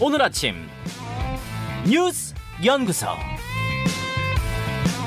오늘 아침 뉴스 연구소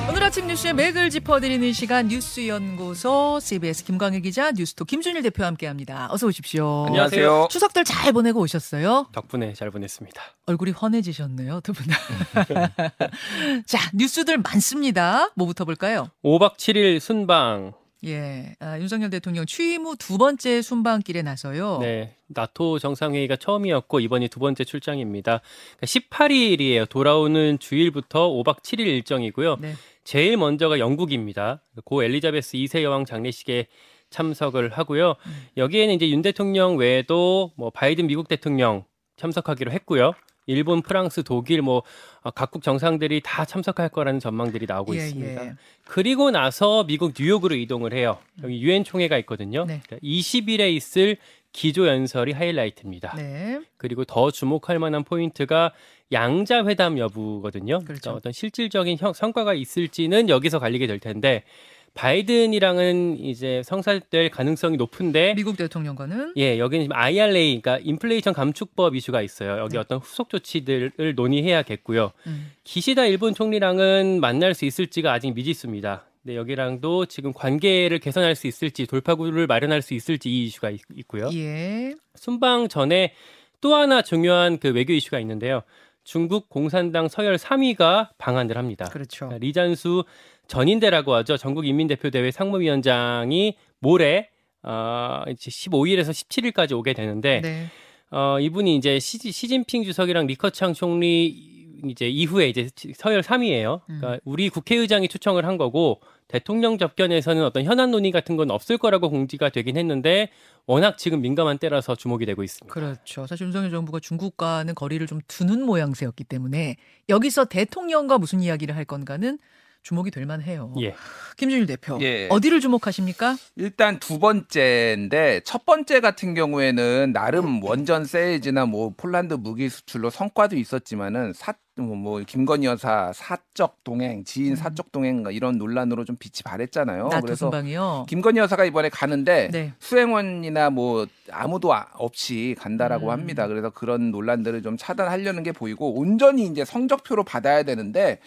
오늘 아침 뉴스의 맥을 짚어드리는 시간 뉴스 연구소 CBS 김광일 기자 뉴스토 김준일 대표와 함께합니다. 어서 오십시오. 안녕하세요. 추석들 잘 보내고 오셨어요? 덕분에 잘 보냈습니다. 얼굴이 환해지셨네요, 두 분. 자, 뉴스들 많습니다. 뭐부터 볼까요? 5박 7일 순방. 예, 아, 윤석열 대통령 취임 후 두 번째 순방길에 나서요. 네, 나토 정상회의가 처음이었고 이번이 두 번째 출장입니다. 그러니까 18일이에요. 돌아오는 주일부터 5박 7일 일정이고요. 네. 제일 먼저가 영국입니다. 고 엘리자베스 2세 여왕 장례식에 참석을 하고요. 여기에는 이제 윤 대통령 외에도 뭐 바이든 미국 대통령 참석하기로 했고요. 일본, 프랑스, 독일 뭐 어, 각국 정상들이 다 참석할 거라는 전망들이 나오고 예, 있습니다. 예. 그리고 나서 미국 뉴욕으로 이동을 해요. 여기 유엔 총회가 있거든요. 네. 그러니까 20일에 있을 기조 연설이 하이라이트입니다. 네. 그리고 더 주목할 만한 포인트가 양자 회담 여부거든요. 그렇죠. 그러니까 어떤 실질적인 형- 성과가 있을지는 여기서 갈리게 될 텐데 바이든이랑은 이제 성사될 가능성이 높은데 미국 대통령과는 예, 여기는 지금 IRA, 그러니까 인플레이션 감축법 이슈가 있어요. 여기 네. 어떤 후속 조치들을 논의해야겠고요. 음, 기시다 일본 총리랑은 만날 수 있을지가 아직 미지수입니다. 근데 여기랑도 지금 관계를 개선할 수 있을지 돌파구를 마련할 수 있을지 이 이슈가 있, 있고요. 예. 순방 전에 또 하나 중요한 그 외교 이슈가 있는데요. 중국 공산당 서열 3위가 방한을 합니다. 그렇죠. 그러니까 리잔수 전인대라고 하죠. 전국 인민대표대회 상무위원장이 모레 어, 이제 15일에서 17일까지 오게 되는데 네. 어, 이분이 이제 시, 시진핑 주석이랑 리커창 총리 이제 이후에 이제 서열 3위예요. 그러니까 우리 국회의장이 초청을 한 거고 대통령 접견에서는 어떤 현안 논의 같은 건 없을 거라고 공지가 되긴 했는데 워낙 지금 민감한 때라서 주목이 되고 있습니다. 그렇죠. 사실 윤석열 정부가 중국과는 거리를 좀 두는 모양새였기 때문에 여기서 대통령과 무슨 이야기를 할 건가는 주목이 될 만해요. 예. 김준일 대표. 예. 어디를 주목하십니까? 일단 두 번째인데 첫 번째 같은 경우에는 나름 원전 세일즈나 뭐 폴란드 무기 수출로 성과도 있었지만은 사, 뭐, 뭐 김건희 여사 사적 동행, 지인 사적 동행 이런 논란으로 좀 빛이 발했잖아요. 그래서 순방이요. 김건희 여사가 이번에 가는데 네. 수행원이나 뭐 아무도 아- 없이 간다라고 음. 합니다. 그래서 그런 논란들을 좀 차단하려는 게 보이고 온전히 이제 성적표로 받아야 되는데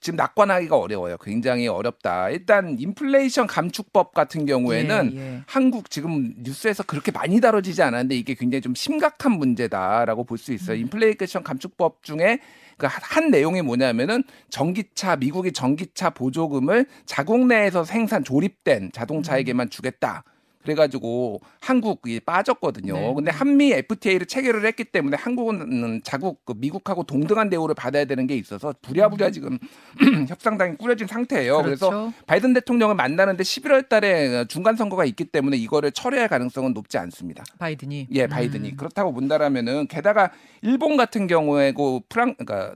지금 낙관하기가 어려워요. 굉장히 어렵다. 일단 인플레이션 감축법 같은 경우에는 예, 예. 한국 지금 뉴스에서 그렇게 많이 다뤄지지 않았는데 이게 굉장히 좀 심각한 문제다라고 볼수 음. 있어요. 인플레이션 감축법 중에 그한 내용이 뭐냐면은 전기차 미국이 전기차 보조금을 자국 내에서 생산 조립된 음. 자동차에게만 주겠다. 그래가지고 한국이 빠졌거든요. 네. 근데 한미 FTA를 체결을 했기 때문에 한국은 자국 그 미국하고 동등한 대우를 받아야 되는 게 있어서 부랴부랴 지금 협상당이 꾸려진 상태예요. 음. 그렇죠. 그래서 바이든 대통령을 만나는데 11월 달에 중간 선거가 있기 때문에 이거를 철회할 가능성은 높지 않습니다. 바이든이. 예, 바이든이 음. 그렇다고 본다라면은 게다가 일본 같은 경우에고 프랑 그러니까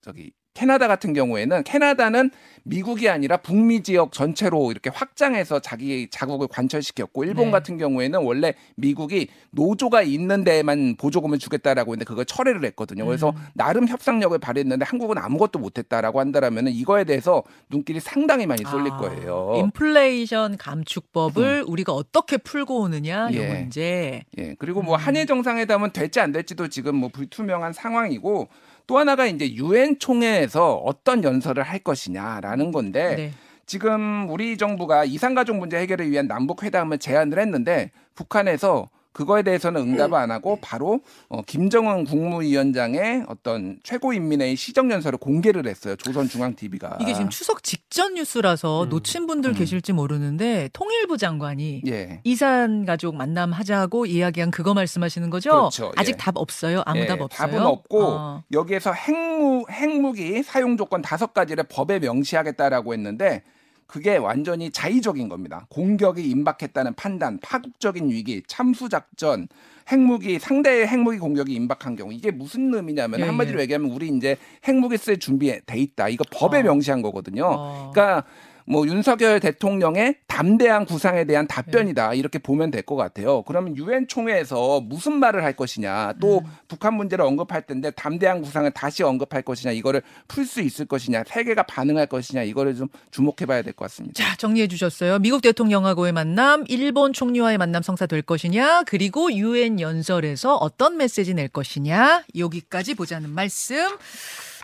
저기 캐나다 같은 경우에는 캐나다는 미국이 아니라 북미 지역 전체로 이렇게 확장해서 자기 자국을 관철시켰고 일본 네. 같은 경우에는 원래 미국이 노조가 있는 데에만 보조금을 주겠다라고 했는데 그걸 철회를 했거든요. 그래서 음. 나름 협상력을 발휘했는데 한국은 아무것도 못했다라고 한다라면은 이거에 대해서 눈길이 상당히 많이 쏠릴 아, 거예요. 인플레이션 감축법을 우리가 어떻게 풀고 오느냐 이 예. 문제. 예, 그리고 뭐 음. 한일 정상회담은 될지 안 될지도 지금 뭐 불투명한 상황이고 또 하나가 이제 유엔 총회에서 어떤 연설을 할 것이냐라는 건데 네. 지금 우리 정부가 이산가족 문제 해결을 위한 남북 회담을 제안을 했는데 북한에서 그거에 대해서는 응답을 안 하고 바로 어, 김정은 국무위원장의 어떤 최고인민회의 시정연설을 공개를 했어요. 조선중앙TV가. 이게 지금 추석 직전 뉴스라서 음. 놓친 분들 음. 계실지 모르는데 통일부 장관이 예. 이산 가족 만남 하자고 이야기한 그거 말씀하시는 거죠? 그렇죠. 아직 예. 답 없어요. 아무 예, 답 없어요. 답은 없고 어. 여기에서 핵무 핵무기 사용 조건 다섯 가지를 법에 명시하겠다라고 했는데 그게 완전히 자의적인 겁니다. 공격이 임박했다는 판단, 파국적인 위기, 참수 작전, 핵무기 상대의 핵무기 공격이 임박한 경우 이게 무슨 의미냐면 예, 한마디로 예. 얘기하면 우리 이제 핵무기 쓸 준비돼 있다. 이거 법에 어. 명시한 거거든요. 어. 그러니까 뭐 윤석열 대통령의 담대한 구상에 대한 답변이다. 이렇게 보면 될 것 같아요. 그러면 유엔 총회에서 무슨 말을 할 것이냐, 또 북한 문제를 언급할 텐데 담대한 구상을 다시 언급할 것이냐, 이거를 풀 수 있을 것이냐, 세계가 반응할 것이냐, 이거를 좀 주목해봐야 될 것 같습니다. 자, 정리해 주셨어요. 미국 대통령하고의 만남, 일본 총리와의 만남 성사될 것이냐, 그리고 유엔 연설에서 어떤 메시지 낼 것이냐, 여기까지 보자는 말씀.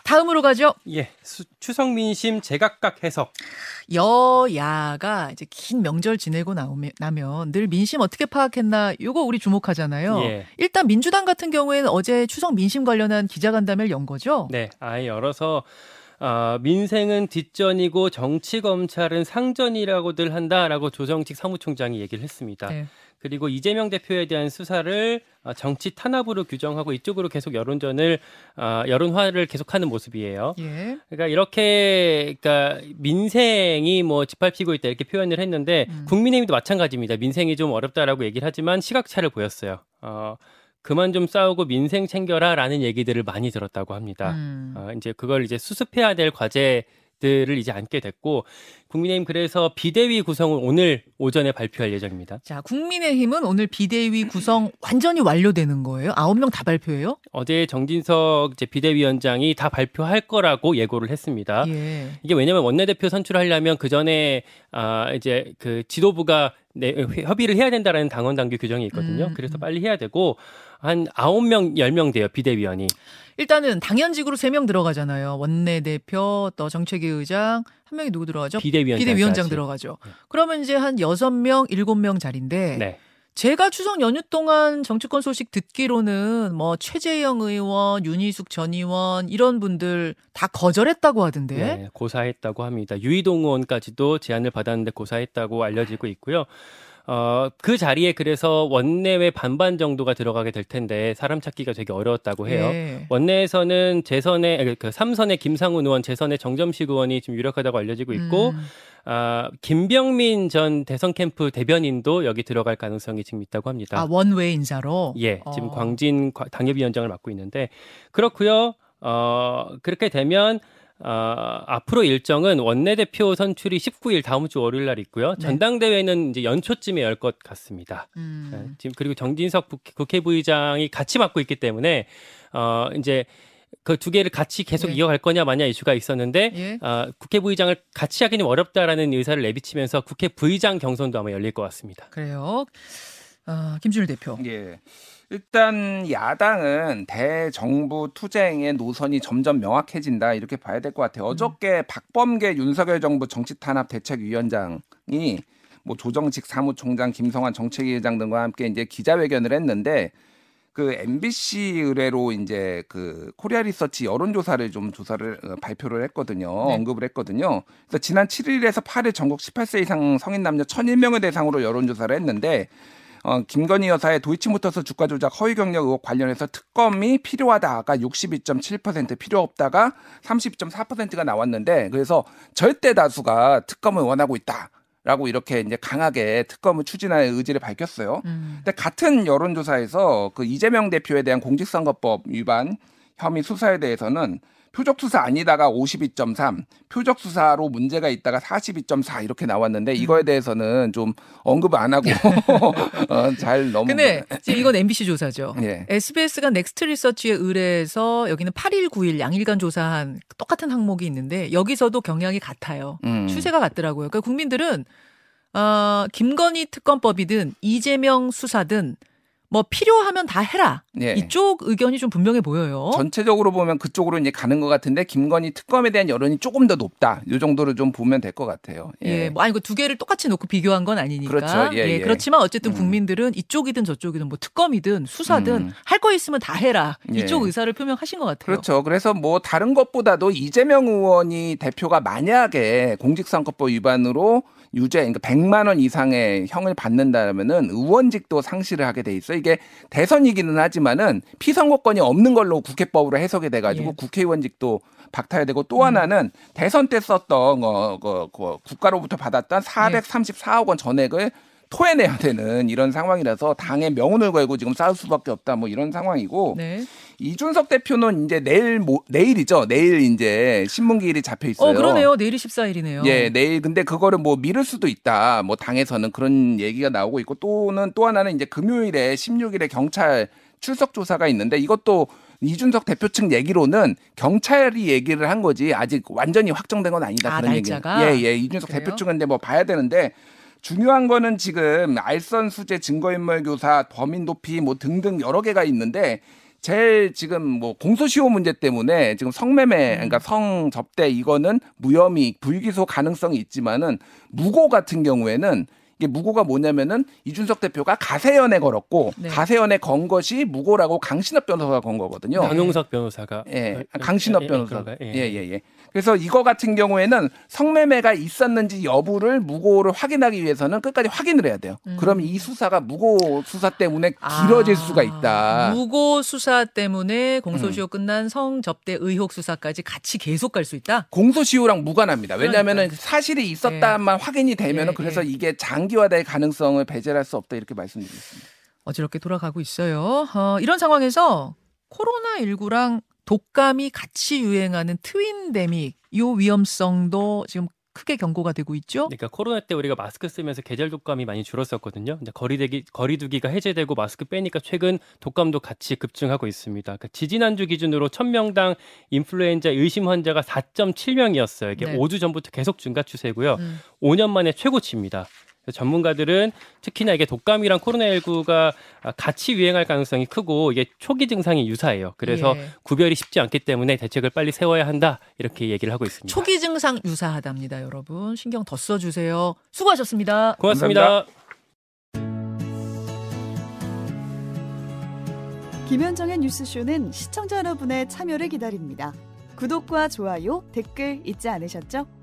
다음으로 가죠. 예, 수- 추석 민심 제각각 해석. 여야가 이제 긴 명절 지내고 나오면, 나면 늘 민심 어떻게 파악했나 요거 우리 주목하잖아요. 예. 일단 민주당 같은 경우에는 어제 추석 민심 관련한 기자간담회를 연 거죠. 네, 아예 열어서 아, 민생은 뒷전이고 정치 검찰은 상전이라고들 한다라고 조정식 사무총장이 얘기를 했습니다. 네. 그리고 이재명 대표에 대한 수사를 아, 정치 탄압으로 규정하고 이쪽으로 계속 여론전을 아, 여론화를 계속하는 모습이에요. 예. 그러니까 이렇게 그러니까 민생이 뭐 짓밟히고 있다 이렇게 표현을 했는데 음. 국민의힘도 마찬가지입니다. 민생이 좀 어렵다라고 얘기를 하지만 시각차를 보였어요. 어, 그만 좀 싸우고 민생 챙겨라라는 얘기들을 많이 들었다고 합니다. 음. 어, 이제 그걸 이제 수습해야 될 과제들을 이제 안게 됐고 국민의힘 그래서 비대위 구성을 오늘 오전에 발표할 예정입니다. 자, 국민의힘은 오늘 비대위 구성 완전히 완료되는 거예요? 아홉 명 다 발표해요? 어제 정진석 비대위원장이 다 발표할 거라고 예고를 했습니다. 예. 이게 왜냐면 원내대표 선출하려면 그 전에 아 이제 그 지도부가 내, 협의를 해야 된다라는 당원 당규 규정이 있거든요. 음, 그래서 음. 빨리 해야 되고 한 아홉 명 열 명 돼요 비대위원이. 일단은 당연직으로 세 명 들어가잖아요. 원내대표, 또 정책위 의장, 한 명이 누구 들어가죠? 비대위원장. 비대위원장 들어가죠. 그러면 이제 한 여섯 명, 일곱 명 자리인데 네. 제가 추석 연휴 동안 정치권 소식 듣기로는 뭐 최재형 의원, 윤희숙 전 의원 이런 분들 다 거절했다고 하던데. 네, 고사했다고 합니다. 유이동 의원까지도 제안을 받았는데 고사했다고 알려지고 있고요. 어, 그 자리에 그래서 원내외 반반 정도가 들어가게 될 텐데 사람 찾기가 되게 어려웠다고 해요. 예. 원내에서는 재선의 그 삼선의 김상훈 의원, 재선의 정점식 의원이 지금 유력하다고 알려지고 있고 음. 아, 김병민 전 대선 캠프 대변인도 여기 들어갈 가능성이 지금 있다고 합니다. 아 원외 인사로. 예, 지금 어. 광진 과- 당협위원장을 맡고 있는데 그렇고요. 어, 그렇게 되면 어, 앞으로 일정은 원내대표 선출이 19일 다음 주 월요일 날 있고요. 네. 전당대회는 이제 연초쯤에 열 것 같습니다. 네, 음. 지금 그리고 정진석 국- 국회 부의장이 같이 맡고 있기 때문에 어, 이제 그 두 개를 같이 계속 네. 이어갈 거냐 마냐 이슈가 있었는데 예. 어, 국회 부의장을 같이 하기는 어렵다라는 의사를 내비치면서 국회 부의장 경선도 아마 열릴 것 같습니다. 그래요. 아, 김준일 대표. 예. 일단 야당은 대정부 투쟁의 노선이 점점 명확해진다 이렇게 봐야 될 것 같아요. 어저께 박범계 윤석열 정부 정치탄압 대책위원장이 뭐 조정식 사무총장, 김성환 정책위 의장 등과 함께 이제 기자회견을 했는데 그 MBC 의뢰로 이제 그 코리아 리서치 여론조사를 좀 조사를 어, 발표를 했거든요. 네. 언급을 했거든요. 그래서 지난 7일에서 8일 전국 18세 이상 성인 남녀 1,001명을 대상으로 여론조사를 했는데 어, 김건희 여사의 도이치모터스 주가 조작 허위 경력 의혹 관련해서 특검이 필요하다가 62.7% 필요 없다가 30.4%가 나왔는데 그래서 절대 다수가 특검을 원하고 있다. 라고 이렇게 이제 강하게 특검을 추진할 의지를 밝혔어요. 음. 근데 같은 여론조사에서 그 이재명 대표에 대한 공직선거법 위반 혐의 수사에 대해서는 표적 수사 아니다가 52.3, 표적 수사로 문제가 있다가 42.4 이렇게 나왔는데 이거에 대해서는 좀 언급 안 하고 어, 잘 넘어. 근데 지금 이건 MBC 조사죠. 예. SBS가 넥스트 리서치에 의뢰해서 여기는 8일, 9일 양일간 조사한 똑같은 항목이 있는데 여기서도 경향이 같아요. 음. 추세가 같더라고요. 그러니까 국민들은 어, 김건희 특검법이든 이재명 수사든 뭐 필요하면 다 해라. 예. 이쪽 의견이 좀 분명해 보여요. 전체적으로 보면 그쪽으로 이제 가는 것 같은데 김건희 특검에 대한 여론이 조금 더 높다. 이 정도로 좀 보면 될 것 같아요. 예, 뭐 아니 그두 개를 똑같이 놓고 비교한 건 아니니까. 그렇죠. 예, 예. 그렇지만 어쨌든 음. 국민들은 이쪽이든 저쪽이든 뭐 특검이든 수사든 음. 할거 있으면 다 해라. 예. 이쪽 의사를 표명하신 것 같아요. 그렇죠. 그래서 뭐 다른 것보다도 이재명 의원이 대표가 만약에 공직선거법 위반으로 유죄, 그러니까 100만 원 이상의 형을 받는다면은 의원직도 상실을 하게 돼 있어. 이게 대선이기는 하지만은 피선거권이 없는 걸로 국회법으로 해석이 돼 가지고 예. 국회의원직도 박탈되고 또 하나는 대선 때 썼던 어, 그, 그 국가로부터 받았던 434억 원 전액을 토해내야 되는 이런 상황이라서 당의 명운을 걸고 지금 싸울 수밖에 없다 뭐 이런 상황이고 네. 이준석 대표는 이제 내일 모, 내일이죠. 내일 이제 신문기일이 잡혀 있어요. 어, 그러네요. 내일이 14일이네요. 예, 내일 근데 그거를 뭐 미룰 수도 있다. 뭐 당에서는 그런 얘기가 나오고 있고 또는 또 하나는 이제 금요일에 16일에 경찰 출석 조사가 있는데 이것도 이준석 대표 측 얘기로는 경찰이 얘기를 한 거지 아직 완전히 확정된 건 아니다 아, 그런 날짜가? 얘기. 예, 예. 이준석 그래요? 대표 측은 근데 뭐 봐야 되는데 중요한 거는 지금 알선 수재 증거인멸 교사 범인 도피 뭐 등등 여러 개가 있는데 제일 지금 뭐 공소시효 문제 때문에 지금 성매매 그러니까 성 접대 이거는 무혐의 불기소 가능성이 있지만은 무고 같은 경우에는 무고가 뭐냐면은 이준석 대표가 가세연에 걸었고 네. 가세연에 건 것이 무고라고 강신업 변호사가 건 거거든요. 강용석 변호사가 예, 어, 강신업 예, 변호사. 그런가요? 예, 예, 예. 그래서 이거 같은 경우에는 성매매가 있었는지 여부를 무고를 확인하기 위해서는 끝까지 확인을 해야 돼요. 음. 그럼 이 수사가 무고 수사 때문에 길어질 아, 수가 있다. 음. 무고 수사 때문에 공소시효 끝난 성접대 의혹 수사까지 같이 계속 갈 수 있다. 공소시효랑 무관합니다. 왜냐하면 은 그러니까요. 사실이 있었다만 확인이 되면 은 예, 그래서 예. 이게 장기 화 될 가능성을 배제할 수 없다 이렇게 말씀드리겠습니다. 어지럽게 돌아가고 있어요. 어, 이런 상황에서 코로나19랑 독감이 같이 유행하는 트윈데믹 요 위험성도 지금 크게 경고가 되고 있죠. 그러니까 코로나 때 우리가 마스크 쓰면서 계절 독감이 많이 줄었었거든요. 근데 거리대기 거리두기가 해제되고 마스크 빼니까 최근 독감도 같이 급증하고 있습니다. 그러니까 지지난주 기준으로 1000명당 인플루엔자 의심 환자가 4.7명이었어요. 이게 네. 5주 전부터 계속 증가 추세고요. 음. 5년 만에 최고치입니다. 전문가들은 특히나 이게 독감이랑 코로나19가 같이 유행할 가능성이 크고 이게 초기 증상이 유사해요. 그래서 예. 구별이 쉽지 않기 때문에 대책을 빨리 세워야 한다 이렇게 얘기를 하고 있습니다. 초기 증상 유사하답니다, 여러분. 신경 더 써주세요. 수고하셨습니다. 고맙습니다. 김현정의 뉴스쇼는 시청자 여러분의 참여를 기다립니다. 구독과 좋아요, 댓글 잊지 않으셨죠?